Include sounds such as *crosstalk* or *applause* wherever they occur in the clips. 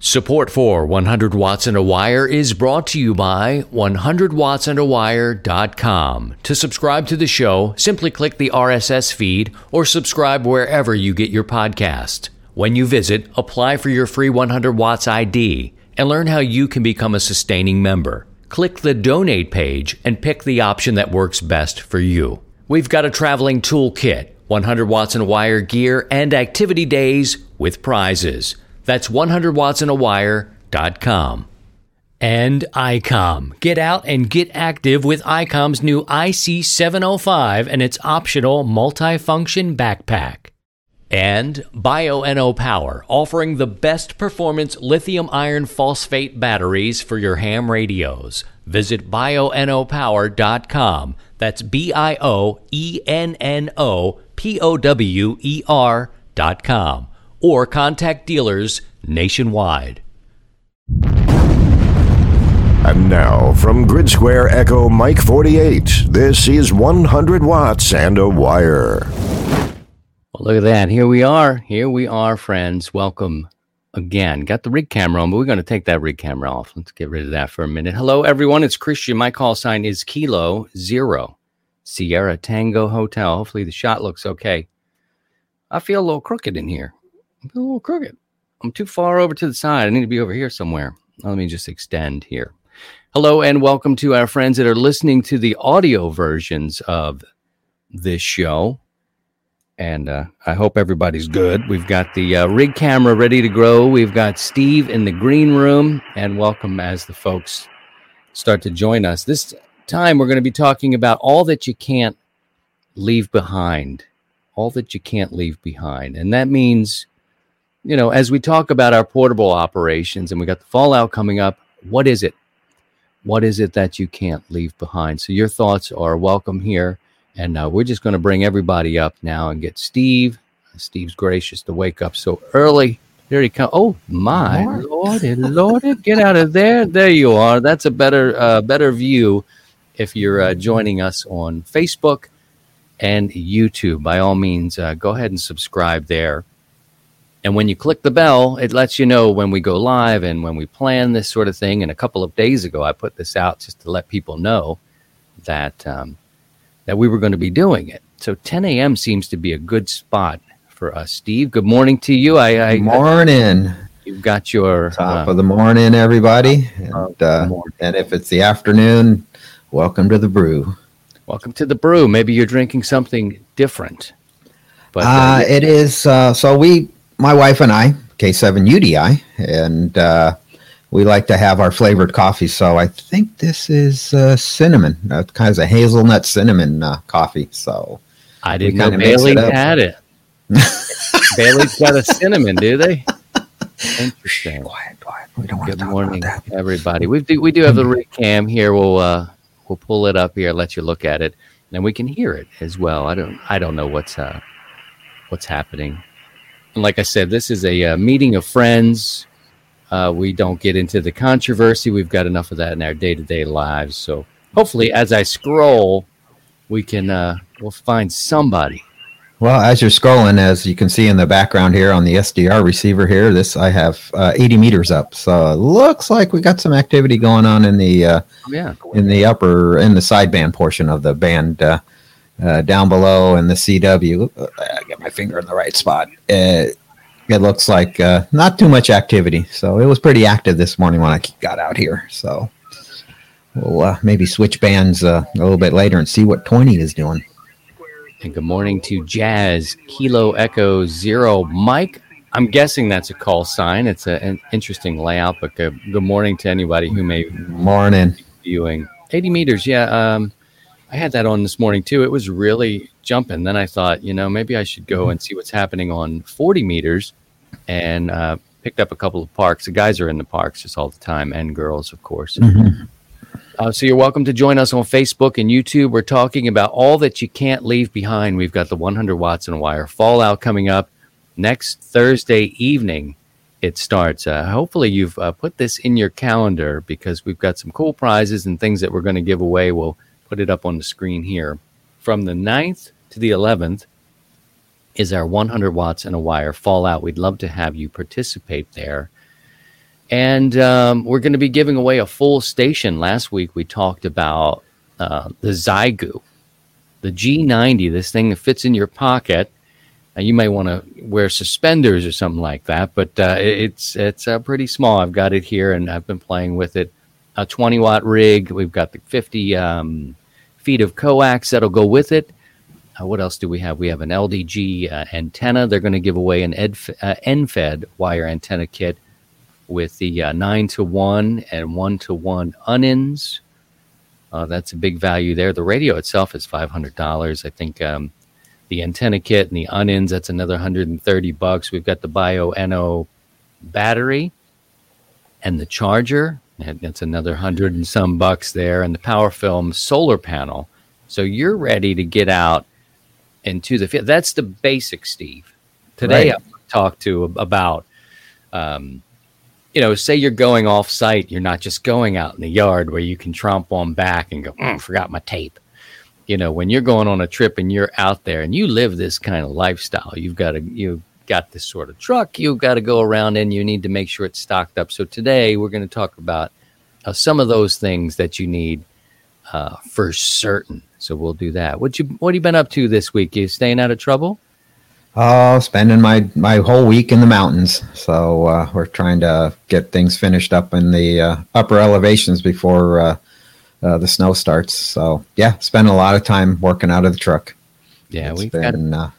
Support for 100 Watts and a Wire is brought to you by 100wattsandawire.com. To subscribe to the show, simply click the RSS feed or subscribe wherever you get your podcast. When you visit, apply for your free 100 Watts ID and learn how you can become a sustaining member. Click the donate page and pick the option that works best for you. We've got a traveling toolkit, 100 Watts and Wire gear, and activity days with prizes. That's 100wattsandawire.com. And ICOM. Get out and get active with ICOM's new IC705 and its optional multifunction backpack. And Bioenno Power, offering the best performance lithium iron phosphate batteries for your ham radios. Visit bioennopower.com. That's B I O E N N O P O W E R.com or contact dealers nationwide. And now, from Grid Square Echo Mike 48, this is 100 Watts and a Wire. Well, look at that. Here we are. Here we are, friends. Welcome again. Got the rig camera on, but we're going to take that rig camera off. Let's get rid of that for a minute. Hello, everyone. It's Christian. My call sign is Kilo Zero Sierra Tango Hotel. Hopefully, the shot looks okay. I feel a little crooked in here. A little crooked. I'm too far over to the side. I need to be over here somewhere. Let me just extend here. Hello, and welcome to our friends that are listening to the audio versions of this show. And uh, I hope everybody's good. We've got the uh, rig camera ready to grow. We've got Steve in the green room. And welcome as the folks start to join us. This time, we're going to be talking about all that you can't leave behind. All that you can't leave behind. And that means you know, as we talk about our portable operations and we got the fallout coming up, what is it? What is it that you can't leave behind? So your thoughts are welcome here. And uh, we're just going to bring everybody up now and get Steve. Steve's gracious to wake up so early. There he comes. Oh my lordy, lordy, get out of there! There you are. That's a better, uh, better view if you're uh, joining us on Facebook and YouTube. By all means, uh, go ahead and subscribe there. And when you click the bell, it lets you know when we go live and when we plan this sort of thing. And a couple of days ago, I put this out just to let people know that um, that we were going to be doing it. So 10 a.m. seems to be a good spot for us. Steve, good morning to you. I, I morning. You've got your top uh, of the morning, everybody. And, uh, morning. and if it's the afternoon, welcome to the brew. Welcome to the brew. Maybe you're drinking something different. But uh, uh it is. Uh, so we my wife and I, K7UDI, and uh, we like to have our flavored coffee. So I think this is uh, cinnamon, uh, kind of a hazelnut cinnamon uh, coffee. So I didn't know Bailey it had it. *laughs* Bailey's got a cinnamon, do they? Interesting. Quiet, quiet. We don't want Good to talk morning, about that. everybody. We do we do have the rig cam here. We'll uh, we'll pull it up here, let you look at it, and we can hear it as well. I don't I don't know what's uh, what's happening like I said, this is a uh, meeting of friends. Uh, we don't get into the controversy. We've got enough of that in our day to day lives. So hopefully, as I scroll, we can uh, we'll find somebody. Well, as you're scrolling, as you can see in the background here on the SDR receiver here, this I have uh, 80 meters up. So it looks like we got some activity going on in the uh, oh, yeah. in the upper in the sideband portion of the band. Uh, uh, down below in the CW. Uh, I get my finger in the right spot. It, it looks like uh, not too much activity. So it was pretty active this morning when I got out here. So we'll uh, maybe switch bands uh, a little bit later and see what 20 is doing. And good morning to Jazz Kilo Echo Zero. Mike, I'm guessing that's a call sign. It's a, an interesting layout, but good, good morning to anybody who may morning viewing 80 meters. Yeah, um, I had that on this morning too. It was really jumping. Then I thought, you know, maybe I should go mm-hmm. and see what's happening on 40 meters and uh, picked up a couple of parks. The guys are in the parks just all the time and girls, of course. Mm-hmm. Uh, so you're welcome to join us on Facebook and YouTube. We're talking about all that you can't leave behind. We've got the 100 watts and wire fallout coming up next Thursday evening. It starts. Uh, hopefully, you've uh, put this in your calendar because we've got some cool prizes and things that we're going to give away. We'll put it up on the screen here. From the 9th to the 11th is our 100 watts and a wire fallout. We'd love to have you participate there. And um, we're going to be giving away a full station. Last week we talked about uh, the Xiegu, the G90, this thing that fits in your pocket. Uh, you may want to wear suspenders or something like that, but uh, it's it's uh, pretty small. I've got it here, and I've been playing with it. A 20 watt rig. We've got the 50 um, feet of coax that'll go with it. Uh, what else do we have? We have an LDG uh, antenna. They're going to give away an Ed, uh, NFED wire antenna kit with the uh, 9 to 1 and 1 to 1 ununs. Uh, that's a big value there. The radio itself is $500. I think um, the antenna kit and the ununs, that's another 130 bucks. We've got the Bioenno battery and the charger. That's another hundred and some bucks there. And the Power Film solar panel. So you're ready to get out into the field. That's the basic, Steve. Today right. I talked to about um, you know, say you're going off site, you're not just going out in the yard where you can tromp on back and go, mm, forgot my tape. You know, when you're going on a trip and you're out there and you live this kind of lifestyle, you've got to, you've got this sort of truck you've got to go around and you need to make sure it's stocked up. So today we're going to talk about uh, some of those things that you need uh, for certain. So we'll do that. What you, what have you been up to this week? You staying out of trouble? Oh, spending my my whole week in the mountains. So uh, we're trying to get things finished up in the uh, upper elevations before uh, uh the snow starts. So yeah, spend a lot of time working out of the truck. Yeah, it's we've been uh,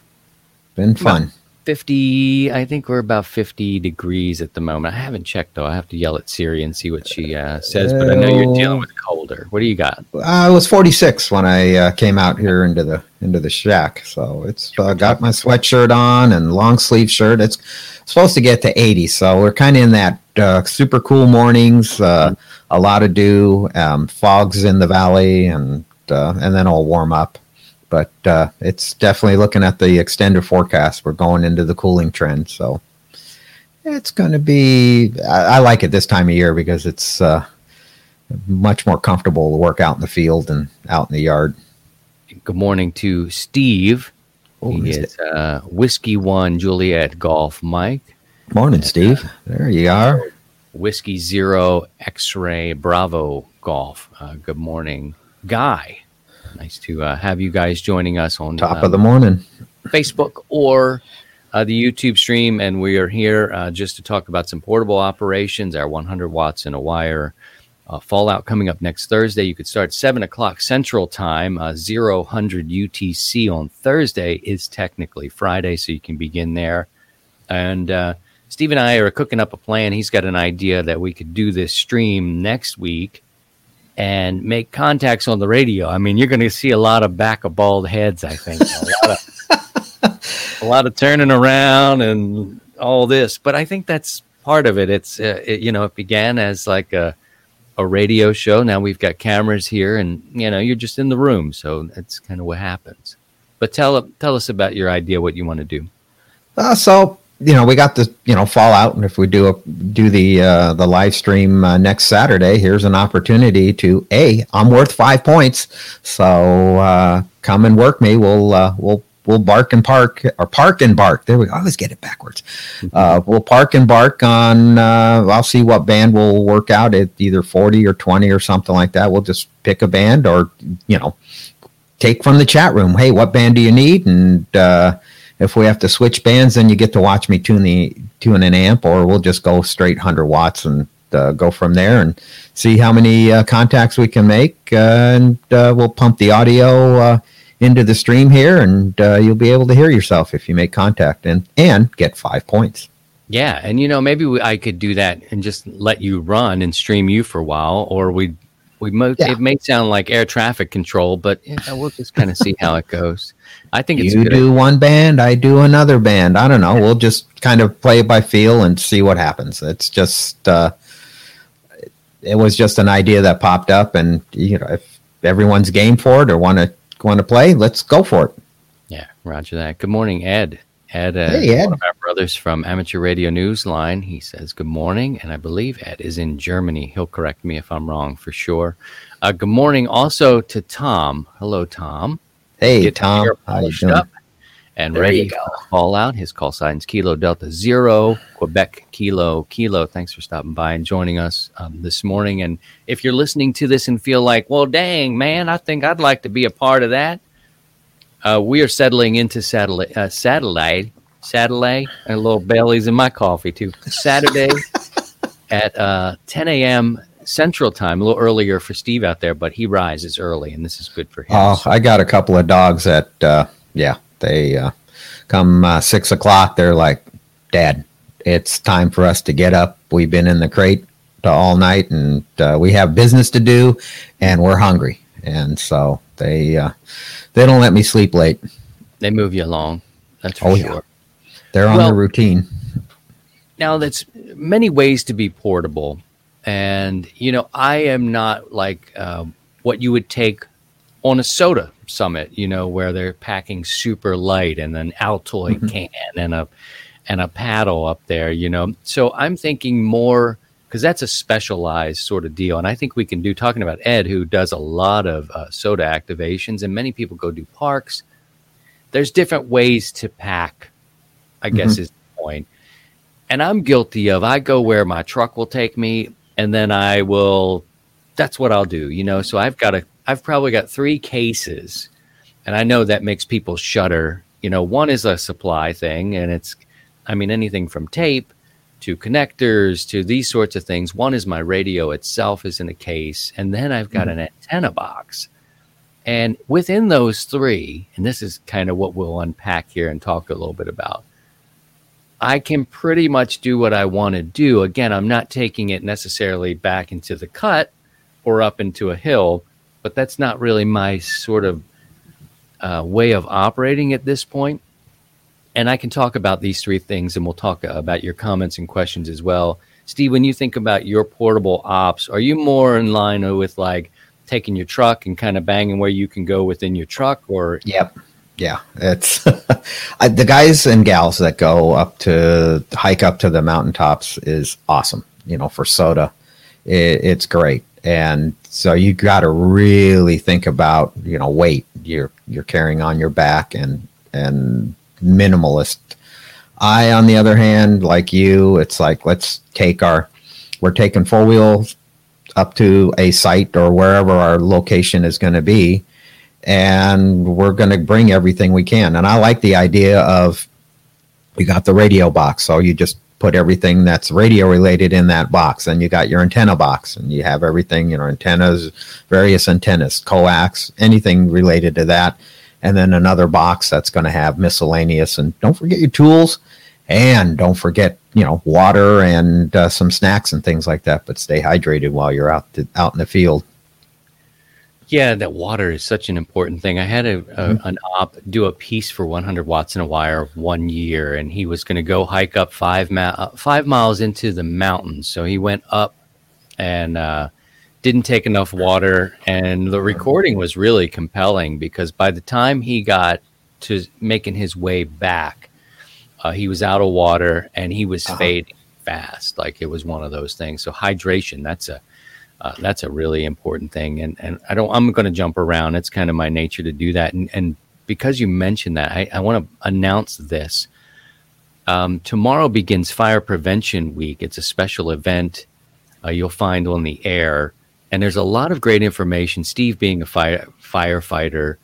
been fun. 50 i think we're about 50 degrees at the moment. I haven't checked though. I have to yell at siri and see what she uh, says but i know you're dealing with colder. What do you got? Uh, it was 46 when i uh, came out here into the into the shack so it's uh, got my sweatshirt on and long sleeve shirt. It's supposed to get to 80 so we're kind of in that uh, super cool mornings uh, a lot of dew um, fogs in the valley and and then it'll warm up but uh, it's definitely looking at the extended forecast. We're going into the cooling trend, so it's going to be. I, I, like it this time of year because it's uh, much more comfortable to work out in the field and out in the yard. Good morning to Steve. Oh, he is uh, Whiskey One Juliet Golf Mike. Morning, Steve. There you are. Whiskey Zero X Ray Bravo Golf. Uh, good morning, Guy. Nice to uh, have you guys joining us on top uh, of the morning Facebook or uh, the YouTube stream. And we are here uh, just to talk about some portable operations, our 100 watts in a wire. Uh, Fallout coming up next Thursday. You could start 7 o'clock Central Time, uh, 0100 UTC on Thursday is technically Friday, so you can begin there. And uh, Steve and I are cooking up a plan. He's got an idea that we could do this stream next week and make contacts on the radio. I mean, you're going to see a lot of back of bald heads, I think. A lot of, a lot of turning around and all this. But I think that's part of it. It's, uh, it, you know, it began as like a, a radio show. Now we've got cameras here and, you know, you're just in the room. So that's kind of what happens. But tell, tell us about your idea, what you want to do. Uh, so you know, we got the you know Fallout, and if we do a do the uh, the live stream uh, next Saturday, here's an opportunity to a I'm worth five points, so uh, come and work me. We'll uh, we'll we'll bark and park or park and bark. There we go. I always get it backwards. Mm-hmm. Uh, we'll park and bark on. Uh, I'll see what band will work out at either forty or twenty or something like that. We'll just pick a band or you know take from the chat room. Hey, what band do you need? And if we have to switch bands, then you get to watch me tune the tune an amp, or we'll just go straight 100 watts and uh, go from there and see how many uh, contacts we can make, uh, and uh, we'll pump the audio uh, into the stream here, and uh, you'll be able to hear yourself if you make contact and and get five points. Yeah, and you know maybe we, I could do that and just let you run and stream you for a while, or we we mo- yeah. it may sound like air traffic control, but we'll just kind of see how it goes. I think you do one band, I do another band. I don't know. We'll just kind of play it by feel and see what happens. It's just uh, it was just an idea that popped up, and you know, if everyone's game for it or want to want to play, let's go for it. Yeah, Roger that. Good morning, Ed. Ed, uh, hey, Ed. one of our brothers from Amateur Radio Newsline. He says good morning, and I believe Ed is in Germany. He'll correct me if I'm wrong for sure. Uh, good morning also to Tom. Hello, Tom. Hey, Tom. How you doing? Up. and there ready to call out. His call signs Kilo Delta Zero, Quebec Kilo Kilo. Thanks for stopping by and joining us um, this morning. And if you're listening to this and feel like, well, dang, man, I think I'd like to be a part of that, uh, we are settling into satellite, uh, satellite, satellite, and a little Bailey's in my coffee too. Saturday *laughs* at uh, 10 a.m. Central Time, a little earlier for Steve out there, but he rises early, and this is good for him. Oh, I got a couple of dogs that, uh, yeah, they uh, come uh, six o'clock. They're like, Dad, it's time for us to get up. We've been in the crate all night, and uh, we have business to do, and we're hungry, and so they uh, they don't let me sleep late. They move you along. That's for oh, sure. Yeah. They're on well, the routine. Now, that's many ways to be portable. And, you know, I am not like uh, what you would take on a SOTA summit, you know, where they're packing super light and an Altoid mm-hmm. can and a and a paddle up there, you know. So I'm thinking more because that's a specialized sort of deal. And I think we can do talking about Ed, who does a lot of uh, SOTA activations, and many people go do parks. There's different ways to pack, I guess mm-hmm. is the point. And I'm guilty of I go where my truck will take me, and then I will. That's what I'll do, you know. So I've got a I've probably got three cases, and I know that makes people shudder. You know, one is a supply thing, and it's, I mean, anything from tape to connectors to these sorts of things. One is my radio itself is in a case, and then I've got mm-hmm. an antenna box. And within those three, and this is kind of what we'll unpack here and talk a little bit about, I can pretty much do what I want to do. Again, I'm not taking it necessarily back into the cut or up into a hill, but that's not really my sort of uh, way of operating at this point. And I can talk about these three things, and we'll talk about your comments and questions as well. Steve, when you think about your portable ops, are you more in line with like taking your truck and kind of banging where you can go within your truck, or yep, yeah, it's *laughs* the guys and gals that go up to hike up to the mountaintops is awesome. You know, for SOTA, it, it's great and so you got to really think about you know weight you're you're carrying on your back and and minimalist i on the other hand like you it's like let's take our we're taking four wheels up to a site or wherever our location is going to be and we're going to bring everything we can and i like the idea of we got the radio box so you just put everything that's radio related in that box. And you got your antenna box and you have everything, you know, antennas, various antennas, coax, anything related to that. And then another box that's going to have miscellaneous. And don't forget your tools and don't forget, you know, water and uh, some snacks and things like that. But stay hydrated while you're out to, out in the field. Yeah, that water is such an important thing. I had a, a mm-hmm. an op do a piece for 100 watts in a wire one year, and he was going to go hike up five ma- uh, five miles into the mountains. So he went up and uh, didn't take enough water, and the recording was really compelling because by the time he got to making his way back, uh, he was out of water and he was uh-huh. fading fast. Like it was one of those things. So hydration, that's a uh, that's a really important thing. And and I don't I'm going to jump around. It's kind of my nature to do that. And and because you mentioned that, I, I want to announce this. Um, tomorrow begins Fire Prevention Week. It's a special event uh, you'll find on the air, and there's a lot of great information. Steve, being a fire firefighter.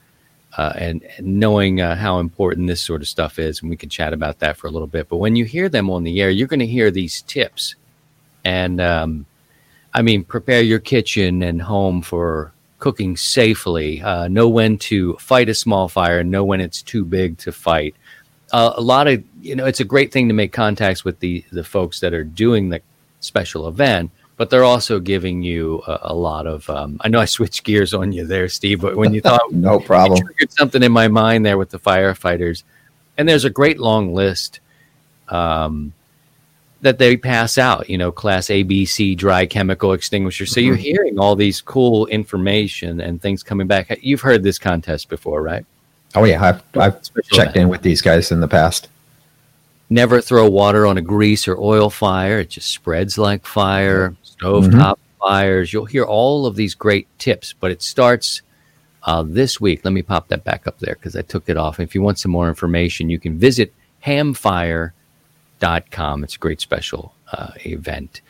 Uh, and, and, knowing uh, how important this sort of stuff is, and we can chat about that for a little bit. But when you hear them on the air, you're going to hear these tips, and um, I mean, prepare your kitchen and home for cooking safely. Uh, know when to fight a small fire, and know when it's too big to fight. Uh, a lot of you know, it's a great thing to make contacts with the the folks that are doing the special event, but they're also giving you a, a lot of. Um, I know I switched gears on you there, Steve, but when you thought *laughs* no problem, triggered something in my mind there with the firefighters, and there's a great long list. Um, that they pass out, you know, class A, B, C dry chemical extinguisher. So mm-hmm. you're hearing all these cool information and things coming back. You've heard this contest before, right? Oh yeah, I've, I've checked in with these guys in the past. Never throw water on a grease or oil fire; it just spreads like fire. Stovetop mm-hmm. fires. You'll hear all of these great tips, but it starts uh, this week. Let me pop that back up there because I took it off. If you want some more information, you can visit hamfire.com. It's a great special uh, event.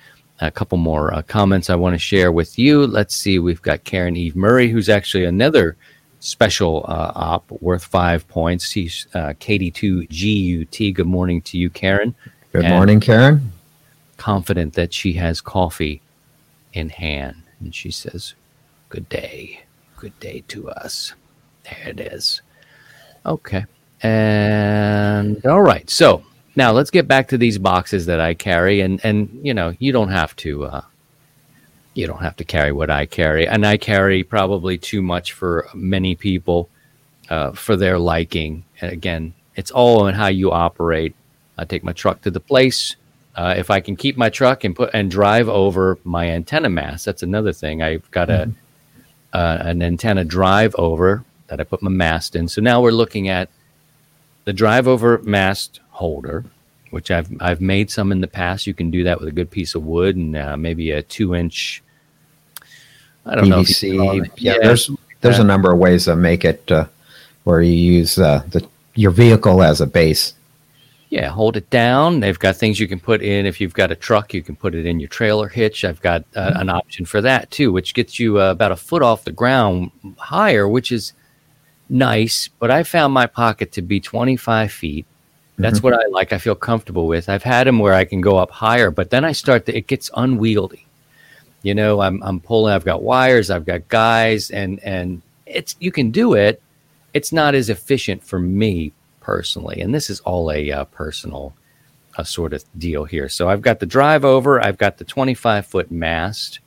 A couple more uh, comments I want to share with you. Let's see. We've got Karen Eve Murray, who's actually another special uh, op worth five points. She's uh, KD2GUT. Good morning to you, Karen. Good and morning, Karen. Confident that she has coffee in hand. And she says, Good day. Good day to us. There it is. Okay. And all right. So now let's get back to these boxes that I carry. And, and you know, you don't have to. Uh, you don't have to carry what I carry, and I carry probably too much for many people uh, for their liking. And again, it's all on how you operate. I take my truck to the place. Uh, if I can keep my truck and put and drive over my antenna mast, that's another thing. I've got a mm-hmm. uh, an antenna drive over that I put my mast in. So now we're looking at the drive over mast holder, which I've I've made some in the past. You can do that with a good piece of wood and uh, maybe a two inch I don't PVC. know. Yeah, yeah, there's there's a number of ways to make it uh, where you use uh, the your vehicle as a base. Yeah, hold it down. They've got things you can put in. If you've got a truck, you can put it in your trailer hitch. I've got uh, mm-hmm. an option for that too, which gets you uh, about a foot off the ground higher, which is nice. But I found my pocket to be 25 feet. That's mm-hmm. what I like. I feel comfortable with. I've had them where I can go up higher, but then I start to, it gets unwieldy you know i'm i'm pulling i've got wires i've got guys and and it's you can do it. It's not as efficient for me personally and this is all a uh, personal uh, sort of deal here. So i've got the drive over i've got the 25 foot mast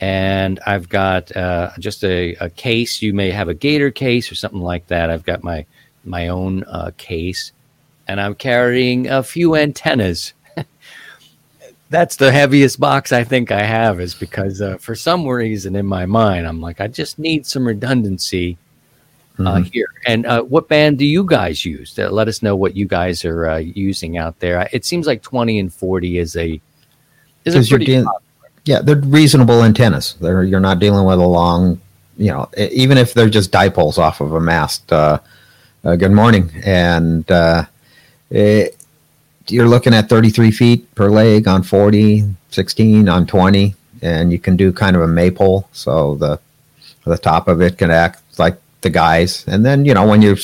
and i've got uh, just a, a, case. You may have a gator case or something like that. I've got my my own uh, case and i'm carrying a few antennas that's the heaviest box I think I have is because uh, for some reason in my mind I'm like I just need some redundancy uh, mm-hmm. here. And uh, what band do you guys use? Uh, let us know what you guys are uh, using out there. It seems like 20 and 40 is a is a pretty deal- yeah they're reasonable antennas. They're you're not dealing with a long you know even if they're just dipoles off of a mast. Uh, good morning and. It, you're looking at 33 feet per leg on 40, 16 on 20, and you can do kind of a maypole. So the the top of it can act like the guys, and then you know when you're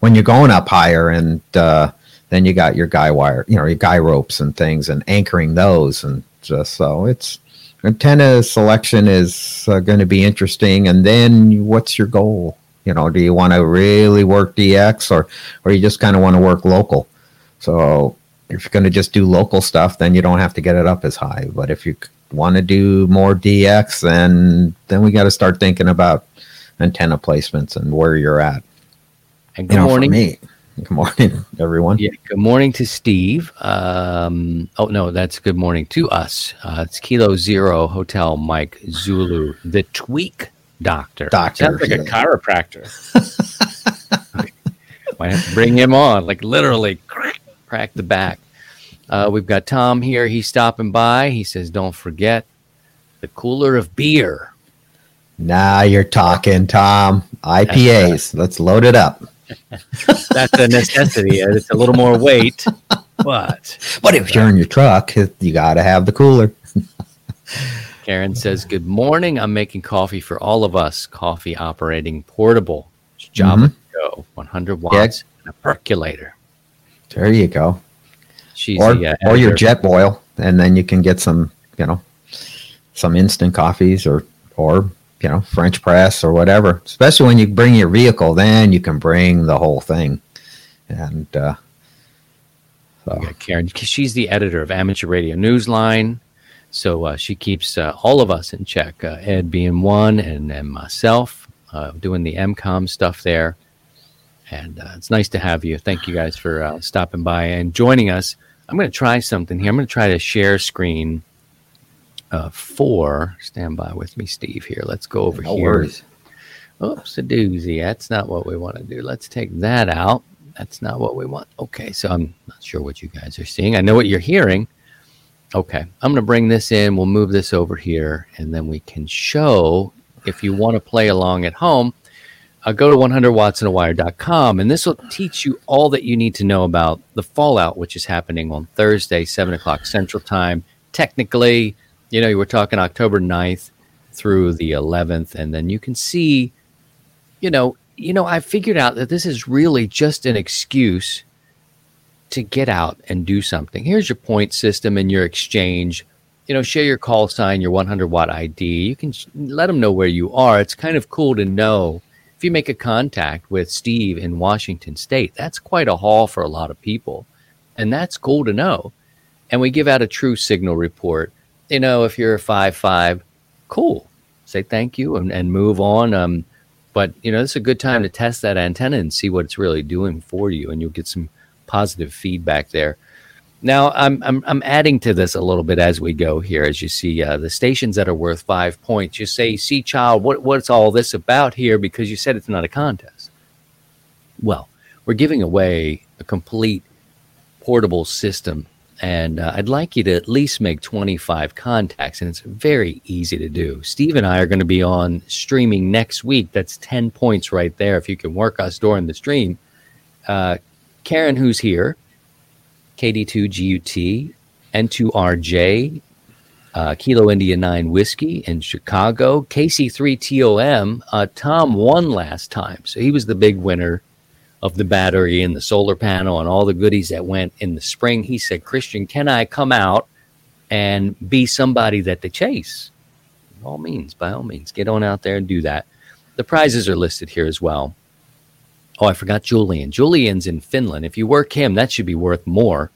when you're going up higher, and uh, then you got your guy wire, you know, your guy ropes and things, and anchoring those, and just so it's antenna selection is uh, going to be interesting. And then what's your goal? You know, do you want to really work DX, or or you just kind of want to work local? So if you're going to just do local stuff, then you don't have to get it up as high. But if you want to do more DX, then then we got to start thinking about antenna placements and where you're at. And good you know, morning, me. Good morning, *laughs* everyone. Yeah, good morning to Steve. Um, oh no, that's good morning to us. Uh, it's Kilo Zero Hotel Mike Zulu, the Tweak Doctor. Doctor, sounds like yeah. a chiropractor. *laughs* Might have to bring him on, like literally crack the back. Uh, we've got Tom here. He's stopping by. He says, "Don't forget the cooler of beer." Now you're talking, Tom. IPAs. Let's load it up. *laughs* That's a necessity. It's a little more weight, but but if you're in your truck, you got to have the cooler. *laughs* Karen says, "Good morning. I'm making coffee for all of us. Coffee operating portable. Java mm-hmm. Go, 100 watts, yeah. and a percolator." There you go. She's or, the, uh, or your Jetboil, and then you can get some, you know, some instant coffees or or you know French press or whatever. Especially when you bring your vehicle, then you can bring the whole thing. And uh, so. yeah, Karen, she's the editor of Amateur Radio Newsline, so uh, she keeps uh, all of us in check. Uh, Ed being one, and then myself uh, doing the MCOM stuff there. And uh, it's nice to have you. Thank you guys for uh, stopping by and joining us. I'm going to try something here. I'm going to try to share screen uh, for. Stand by with me, Steve. Here, let's go over no here. Worries. Oops, a doozy. That's not what we want to do. Let's take that out. That's not what we want. Okay, so I'm not sure what you guys are seeing. I know what you're hearing. Okay, I'm going to bring this in. We'll move this over here, and then we can show if you want to play along at home uh, go to 100wattsandawire.com and this will teach you all that you need to know about the fallout, which is happening on Thursday, 7 o'clock Central Time. Technically, you know, you were talking October 9th through the 11th, and then you can see, you know, you know, I figured out that this is really just an excuse to get out and do something. Here's your point system and your exchange. You know, share your call sign, your 100 watt ID. You can let them know where you are. It's kind of cool to know if you make a contact with Steve in Washington State. That's quite a haul for a lot of people. And that's cool to know. And we give out a true signal report. You know, if you're a 5 5, cool. Say thank you and, and move on. Um, but, you know, it's a good time to test that antenna and see what it's really doing for you. And you'll get some positive feedback there. Now, I'm, I'm, I'm adding to this a little bit as we go here. As you see, uh, the stations that are worth five points, you say, see, child, what, what's all this about here? Because you said it's not a contest. Well, we're giving away a complete portable system. And uh, I'd like you to at least make 25 contacts, and it's very easy to do. Steve and I are going to be on streaming next week. That's 10 points right there. If you can work us during the stream, uh, Karen, who's here, KD2GUT, N2RJ, uh, Kilo India 9 Whiskey in Chicago, KC3TOM. Uh, Tom won last time, so he was the big winner of the battery and the solar panel and all the goodies that went in the spring. He said, Christian, can I come out and be somebody that they chase? By all means, by all means, get on out there and do that. The prizes are listed here as well. Oh, I forgot Julian. Julian's in Finland. If you work him, that should be worth more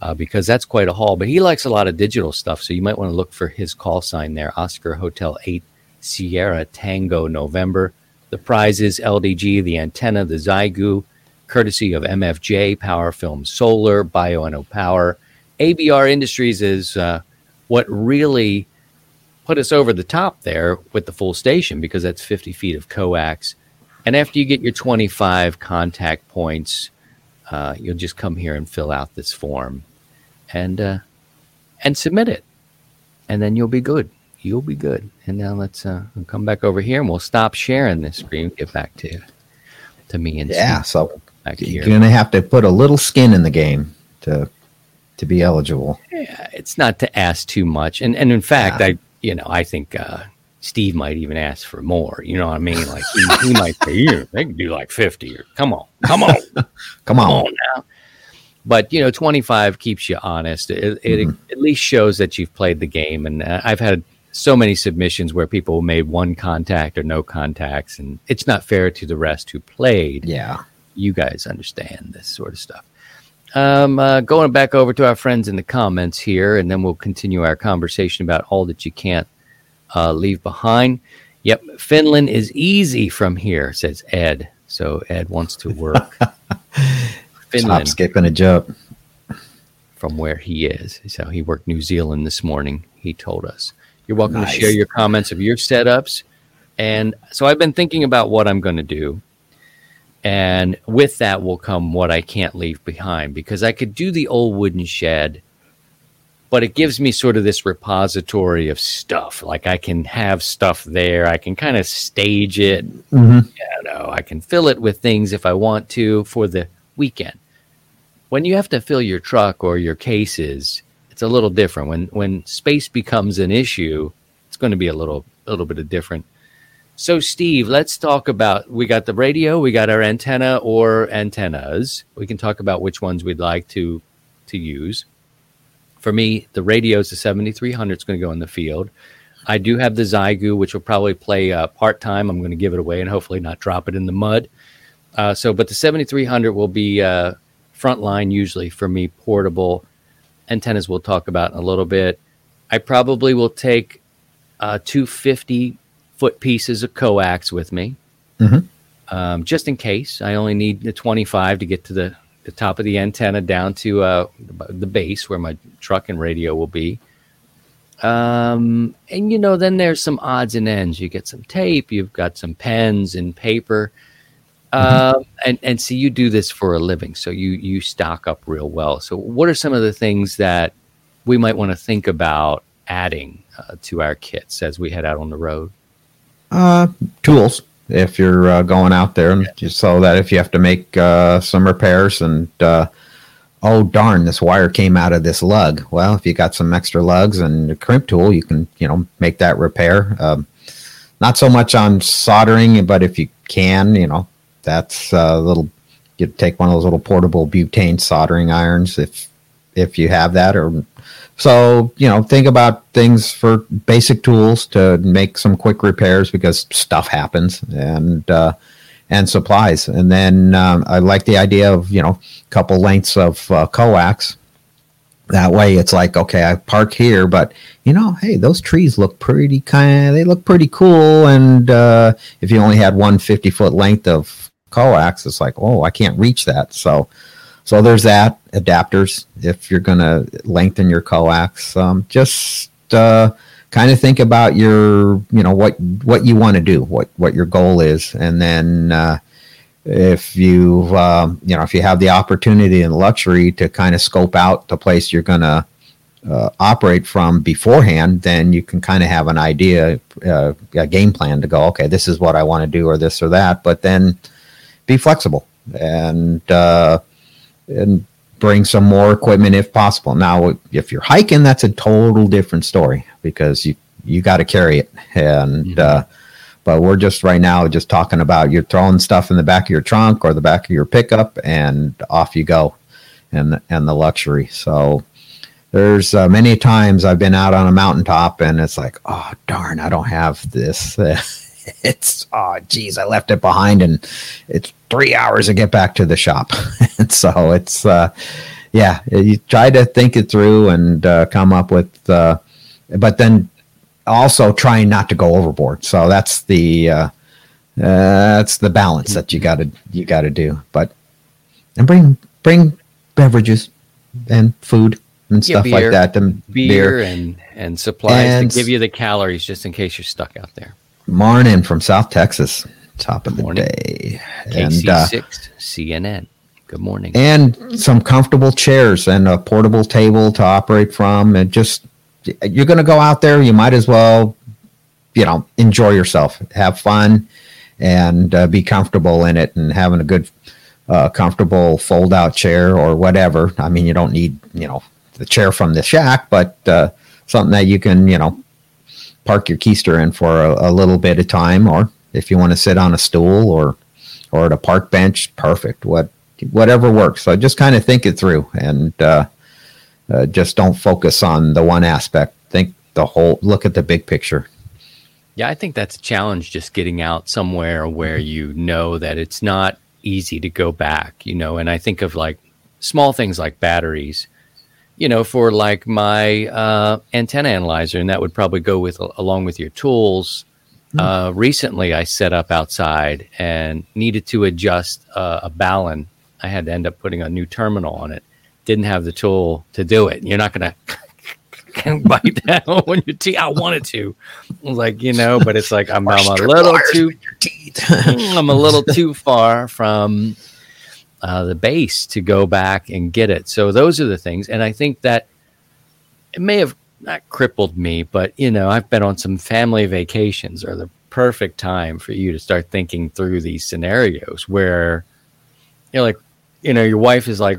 uh, because that's quite a haul. But he likes a lot of digital stuff, so you might want to look for his call sign there Oscar Hotel 8 Sierra Tango November. The prize is LDG, the antenna, the Xiegu, courtesy of MFJ, Power Film Solar, Bioenno Power. ABR Industries is uh, what really put us over the top there with the full station because that's 50 feet of coax and after you get your 25 contact points, uh, you'll just come here and fill out this form and uh, and submit it. And then you'll be good. You'll be good. And now let's uh, come back over here and we'll stop sharing this screen. Get back to to me and yeah. So back you're going to have to put a little skin in the game to to be eligible. Yeah, it's not to ask too much. And and in fact, yeah. I you know I think uh, Steve might even ask for more. You know what I mean? Like he, he might say, "Yeah, they can do like fifty or come on, come on, *laughs* come, come on. on now." But you know, twenty five keeps you honest. It, it mm-hmm. at least shows that you've played the game. And uh, I've had so many submissions where people made one contact or no contacts, and it's not fair to the rest who played. Yeah, you guys understand this sort of stuff. Um, uh, going back over to our friends in the comments here, and then we'll continue our conversation about all that you can't uh, leave behind. Yep, Finland is easy from here, says Ed. So Ed wants to work *laughs* Finland. Stop skipping a job from where he is. So he worked New Zealand this morning. He told us. You're welcome nice. to share your comments of your setups. And so I've been thinking about what I'm going to do. And with that will come what I can't leave behind because I could do the old wooden shed but it gives me sort of this repository of stuff. Like I can have stuff there. I can kind of stage it. Mm-hmm. You know, I can fill it with things if I want to for the weekend. When you have to fill your truck or your cases, it's a little different. When when space becomes an issue, it's going to be a little a little bit of different. So, Steve, let's talk about. We got the radio, we got our antenna or antennas. We can talk about which ones we'd like to to use for me, the radio is the 7300. It's going to go in the field. I do have the Xiegu, which will probably play uh, part time. I'm going to give it away and hopefully not drop it in the mud. Uh, so, but the 7300 will be uh, frontline usually for me, portable antennas. We'll talk about in a little bit. I probably will take uh, two 50 foot pieces of coax with me, mm-hmm. um, just in case. I only need the 25 to get to the the top of the antenna down to uh, the base where my truck and radio will be. Um, and you know, then there's some odds and ends. You get some tape, you've got some pens and paper. Mm-hmm. Um, and and see, you do this for a living, so you you stock up real well. So, what are some of the things that we might want to think about adding uh, to our kits as we head out on the road? Uh, tools if you're uh, going out there, yeah. so that if you have to make uh, some repairs and uh, oh darn, this wire came out of this lug. Well, if you got some extra lugs and a crimp tool, you can you know make that repair. Um, not so much on soldering, but if you can, you know, that's a little. You take one of those little portable butane soldering irons if if you have that, or so you know, think about things for basic tools to make some quick repairs because stuff happens and. Uh, and supplies. And then um, I like the idea of you know a couple lengths of uh, coax. That way, it's like okay, I park here, but you know, hey, those trees look pretty kind. of They look pretty cool. And uh, if you only had one 50 foot length of coax, it's like oh, I can't reach that. So. So there's that adapters if you're going to lengthen your coax. Um, just uh, kind of think about your you know what what you want to do what what your goal is and then uh, if you um, you know if you have the opportunity and luxury to kind of scope out the place you're going to uh, operate from beforehand then you can kind of have an idea uh, a game plan to go okay this is what i want to do or this or that but then be flexible and uh, and bring some more equipment if possible. Now, if you're hiking, that's a total different story because you you got to carry it. And mm-hmm. uh, but we're just right now just talking about you're throwing stuff in the back of your trunk or the back of your pickup, and off you go, and and the luxury. So there's uh, many times I've been out on a mountaintop and it's like, oh darn, I don't have this. *laughs* *laughs* it's oh geez, I left it behind, and it's three hours to get back to the shop. *laughs* and so it's uh, yeah, you try to think it through and uh, come up with, uh, but then also trying not to go overboard. So that's the uh, uh, that's the balance that you got to you got to do. But and bring bring beverages and food and yeah, stuff beer, like that. And beer, beer and and supplies and to give you the calories just in case you're stuck out there. Morning from South Texas. Top of the morning. day. KC6 uh, CNN. Good morning. And some comfortable chairs and a portable table to operate from. And just, you're going to go out there, you might as well, you know, enjoy yourself, have fun, and uh, be comfortable in it and having a good, uh, comfortable fold out chair or whatever. I mean, you don't need, you know, the chair from the shack, but uh, something that you can, you know, park your keister in for a, a little bit of time, or if you want to sit on a stool or or at a park bench, perfect. What whatever works. So just kind of think it through and uh, uh, just don't focus on the one aspect. Think the whole. Look at the big picture. Yeah, I think that's a challenge. Just getting out somewhere where you know that it's not easy to go back. You know, and I think of like small things like batteries you know, for like my uh, antenna analyzer, and that would probably go with along with your tools. Mm. Uh, recently, I set up outside and needed to adjust uh, a balun. I had to end up putting a new terminal on it. Didn't have the tool to do it. You're not going *laughs* to bite down *laughs* when your teeth. I wanted to, like you know, but it's like I'm, I'm a little too. *laughs* I'm a little too far from uh, the base to go back and get it. So those are the things, and I think that it may have not crippled me, but you know, I've been on some family vacations, are the perfect time for you to start thinking through these scenarios where you're like, you know, your wife is like,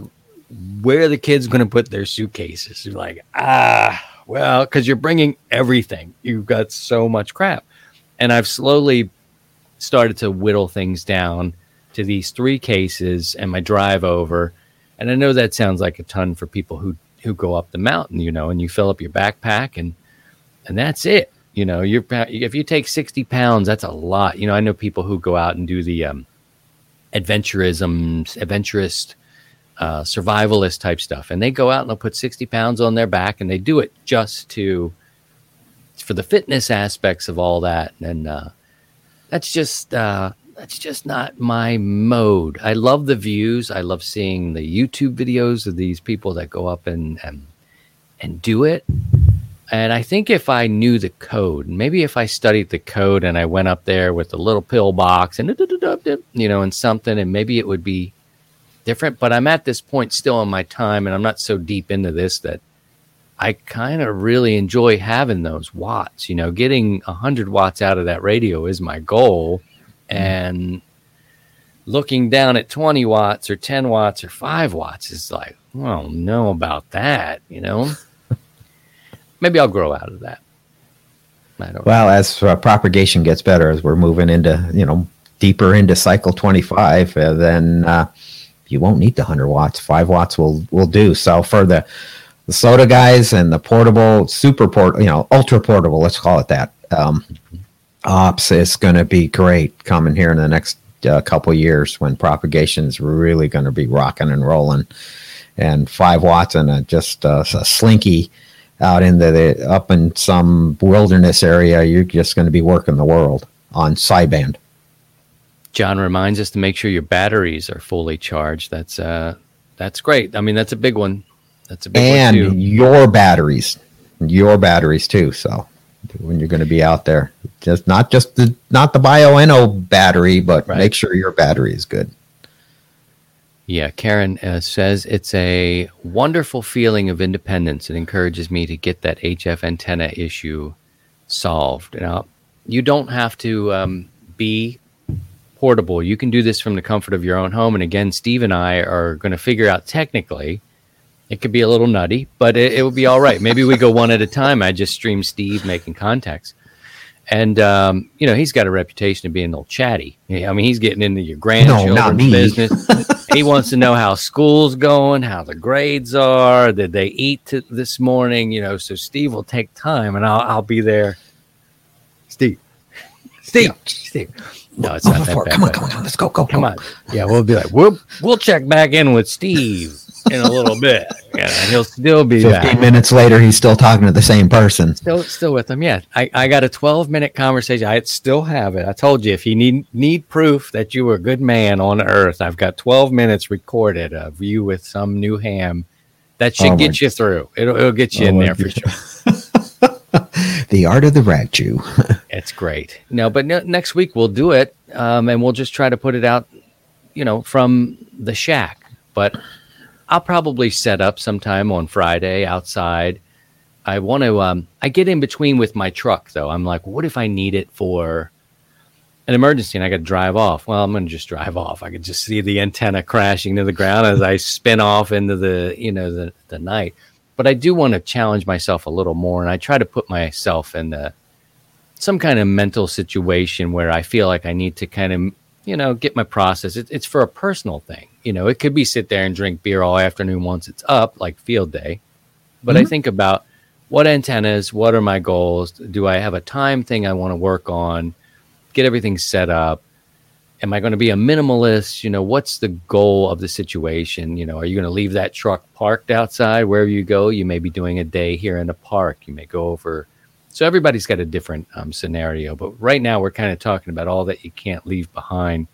where are the kids going to put their suitcases? You're like, ah, well, because you're bringing everything. You've got so much crap, and I've slowly started to whittle things down to these three cases and my drive over. And I know that sounds like a ton for people who who go up the mountain, you know, and you fill up your backpack and and that's it. You know, you're if you take sixty pounds, that's a lot. You know, I know people who go out and do the um, adventurism, adventurist, uh, survivalist type stuff, and they go out and they'll put sixty pounds on their back, and they do it just to for the fitness aspects of all that, and uh, that's just uh, that's just not my mode. I love the views. I love seeing the YouTube videos of these people that go up and and, and do it. And I think if I knew the code, maybe if I studied the code and I went up there with a little pill box and you know and something, and maybe it would be different. But I'm at this point still in my time, and I'm not so deep into this that I kind of really enjoy having those watts. You know, getting 100 watts out of that radio is my goal and looking down at 20 watts or 10 watts or 5 watts is like, well, know about that, you know? *laughs* Maybe I'll grow out of that. well, as uh, propagation gets better, as we're moving into, you know, deeper into cycle 25, uh, then uh, you won't need the 100 watts. 5 watts will, will do. So for the, the SOTA guys and the portable, super port, you know, ultra portable, let's call it that. Um, ops is going to be great coming here in the next uh, couple years when propagation is really going to be rocking and rolling. And five watts and a, just a, a slinky out into the up in some wilderness area, you're just going to be working the world on sideband. John reminds us to make sure your batteries are fully charged. That's uh, that's great. I mean, that's a big one. That's a big and one too. your batteries, your batteries too. So when you're going to be out there. Just not just the not the Bioenno battery, but right. make sure your battery is good. Yeah, Karen uh, says it's a wonderful feeling of independence. It encourages me to get that HF antenna issue solved. Now, you don't have to um, be portable. You can do this from the comfort of your own home. And again, Steve and I are going to figure out technically it could be a little nutty, but it, it would be all right. Maybe we go one at a time. I just stream Steve making contacts. And um, you know he's got a reputation of being a little chatty. I mean he's getting into your grandchildren's no, business. he wants to know how school's going, how the grades are, did they eat t- this morning? You know, so Steve will take time, and I'll I'll be there. Steve, Steve, yeah. Steve. No, it's not that bad. Come on, come on, let's go, go, come on. Yeah, we'll be like, we'll we'll check back in with Steve in a little bit. Yeah, he'll still be 15 back. minutes later. He's still talking to the same person. Still, still with him. Yeah, I, I got a 12 minute conversation. I still have it. I told you if you need need proof that you were a good man on Earth, I've got 12 minutes recorded of you with some new ham. That should oh get you through. It'll, it'll get you oh in there for sure. *laughs* the art of the rag chew. *laughs* it's great. No, but no, next week we'll do it, um, and we'll just try to put it out, you know, from the shack. But I'll probably set up sometime on Friday outside. I want to. Um, I get in between with my truck though. I'm like, what if I need it for an emergency and I got to drive off? Well, I'm going to just drive off. I could just see the antenna crashing to the ground as I spin off into the you know the the night. But I do want to challenge myself a little more, and I try to put myself in the some kind of mental situation where I feel like I need to kind of you know, get my process. It, it's for a personal thing. You know, it could be sit there and drink beer all afternoon once it's up, like field day. But mm-hmm. I think about what antennas, what are my goals? Do I have a time thing I want to work on? Get everything set up. Am I going to be a minimalist? You know, what's the goal of the situation? You know, are you going to leave that truck parked outside wherever you go? You may be doing a day here in a park. You may go over so everybody's got a different um, scenario, but right now we're kind of talking about all that you can't leave behind.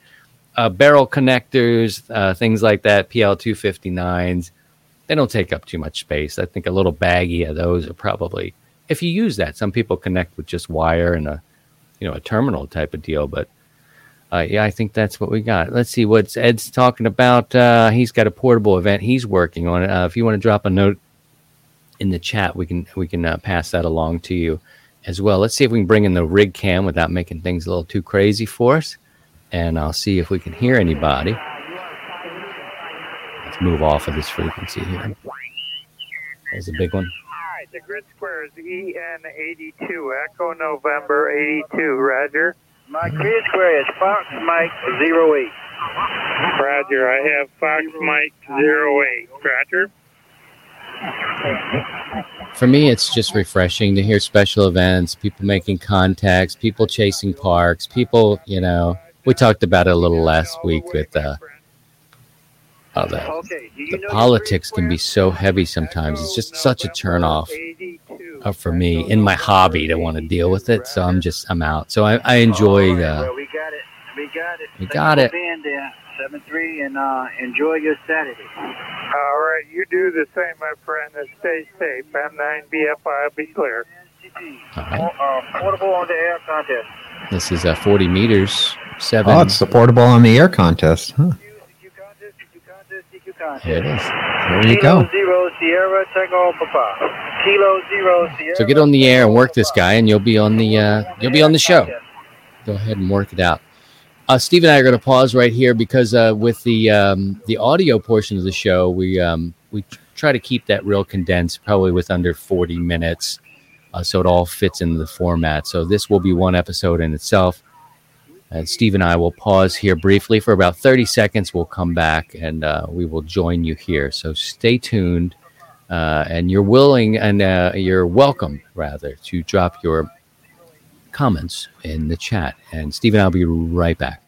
Uh, barrel connectors, uh, things like that, PL259s, they don't take up too much space. I think a little baggy of those are probably, if you use that, some people connect with just wire and a, you know, a terminal type of deal. But uh, yeah, I think that's what we got. Let's see what Ed's talking about. Uh, he's got a portable event he's working on. Uh, if you want to drop a note in the chat, we can we can uh, pass that along to you as well. Let's see if we can bring in the rig cam without making things a little too crazy for us, and I'll see if we can hear anybody. Let's move off of this frequency here. There's a big one. Hi, the grid square is EN82 Echo November 82. Roger. My grid square is Fox Mike 08. Roger. I have Fox Mike 08. Roger. For me, it's just refreshing to hear special events, people making contacts, people chasing parks, people, you know, we talked about it a little last week with uh, oh, the, the politics can be so heavy sometimes. It's just such a turnoff uh, for me in my hobby to want to deal with it. So I'm just, I'm out. So I, I enjoy. Uh, we got it. We got it. We got it. Seven three, and uh, enjoy your Saturday. All right, you do the same, my friend, and stay safe. M9 BFI be clear. Right. Uh, portable on the air contest. This is a 40 meters. Seven. Oh, it's the portable on the air contest. Huh. Here it is. There you go. Zero Sierra Tango Papa. Kilo Zero Sierra. So get on the air and work this guy, and you'll be on the uh, you'll be on the show. Go ahead and work it out. Uh, Steve and I are going to pause right here because uh, with the um, the audio portion of the show, we um, we try to keep that real condensed, probably with under forty minutes, uh, so it all fits in the format. So this will be one episode in itself. And Steve and I will pause here briefly for about 30 seconds. We'll come back and uh, we will join you here. So stay tuned. Uh, and you're willing and uh, you're welcome, rather, to drop your comments in the chat. And Steve and I'll be right back.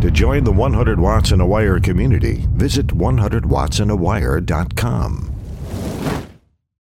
To join the 100 Watts and a Wire community, visit 100wattsandaWire.com.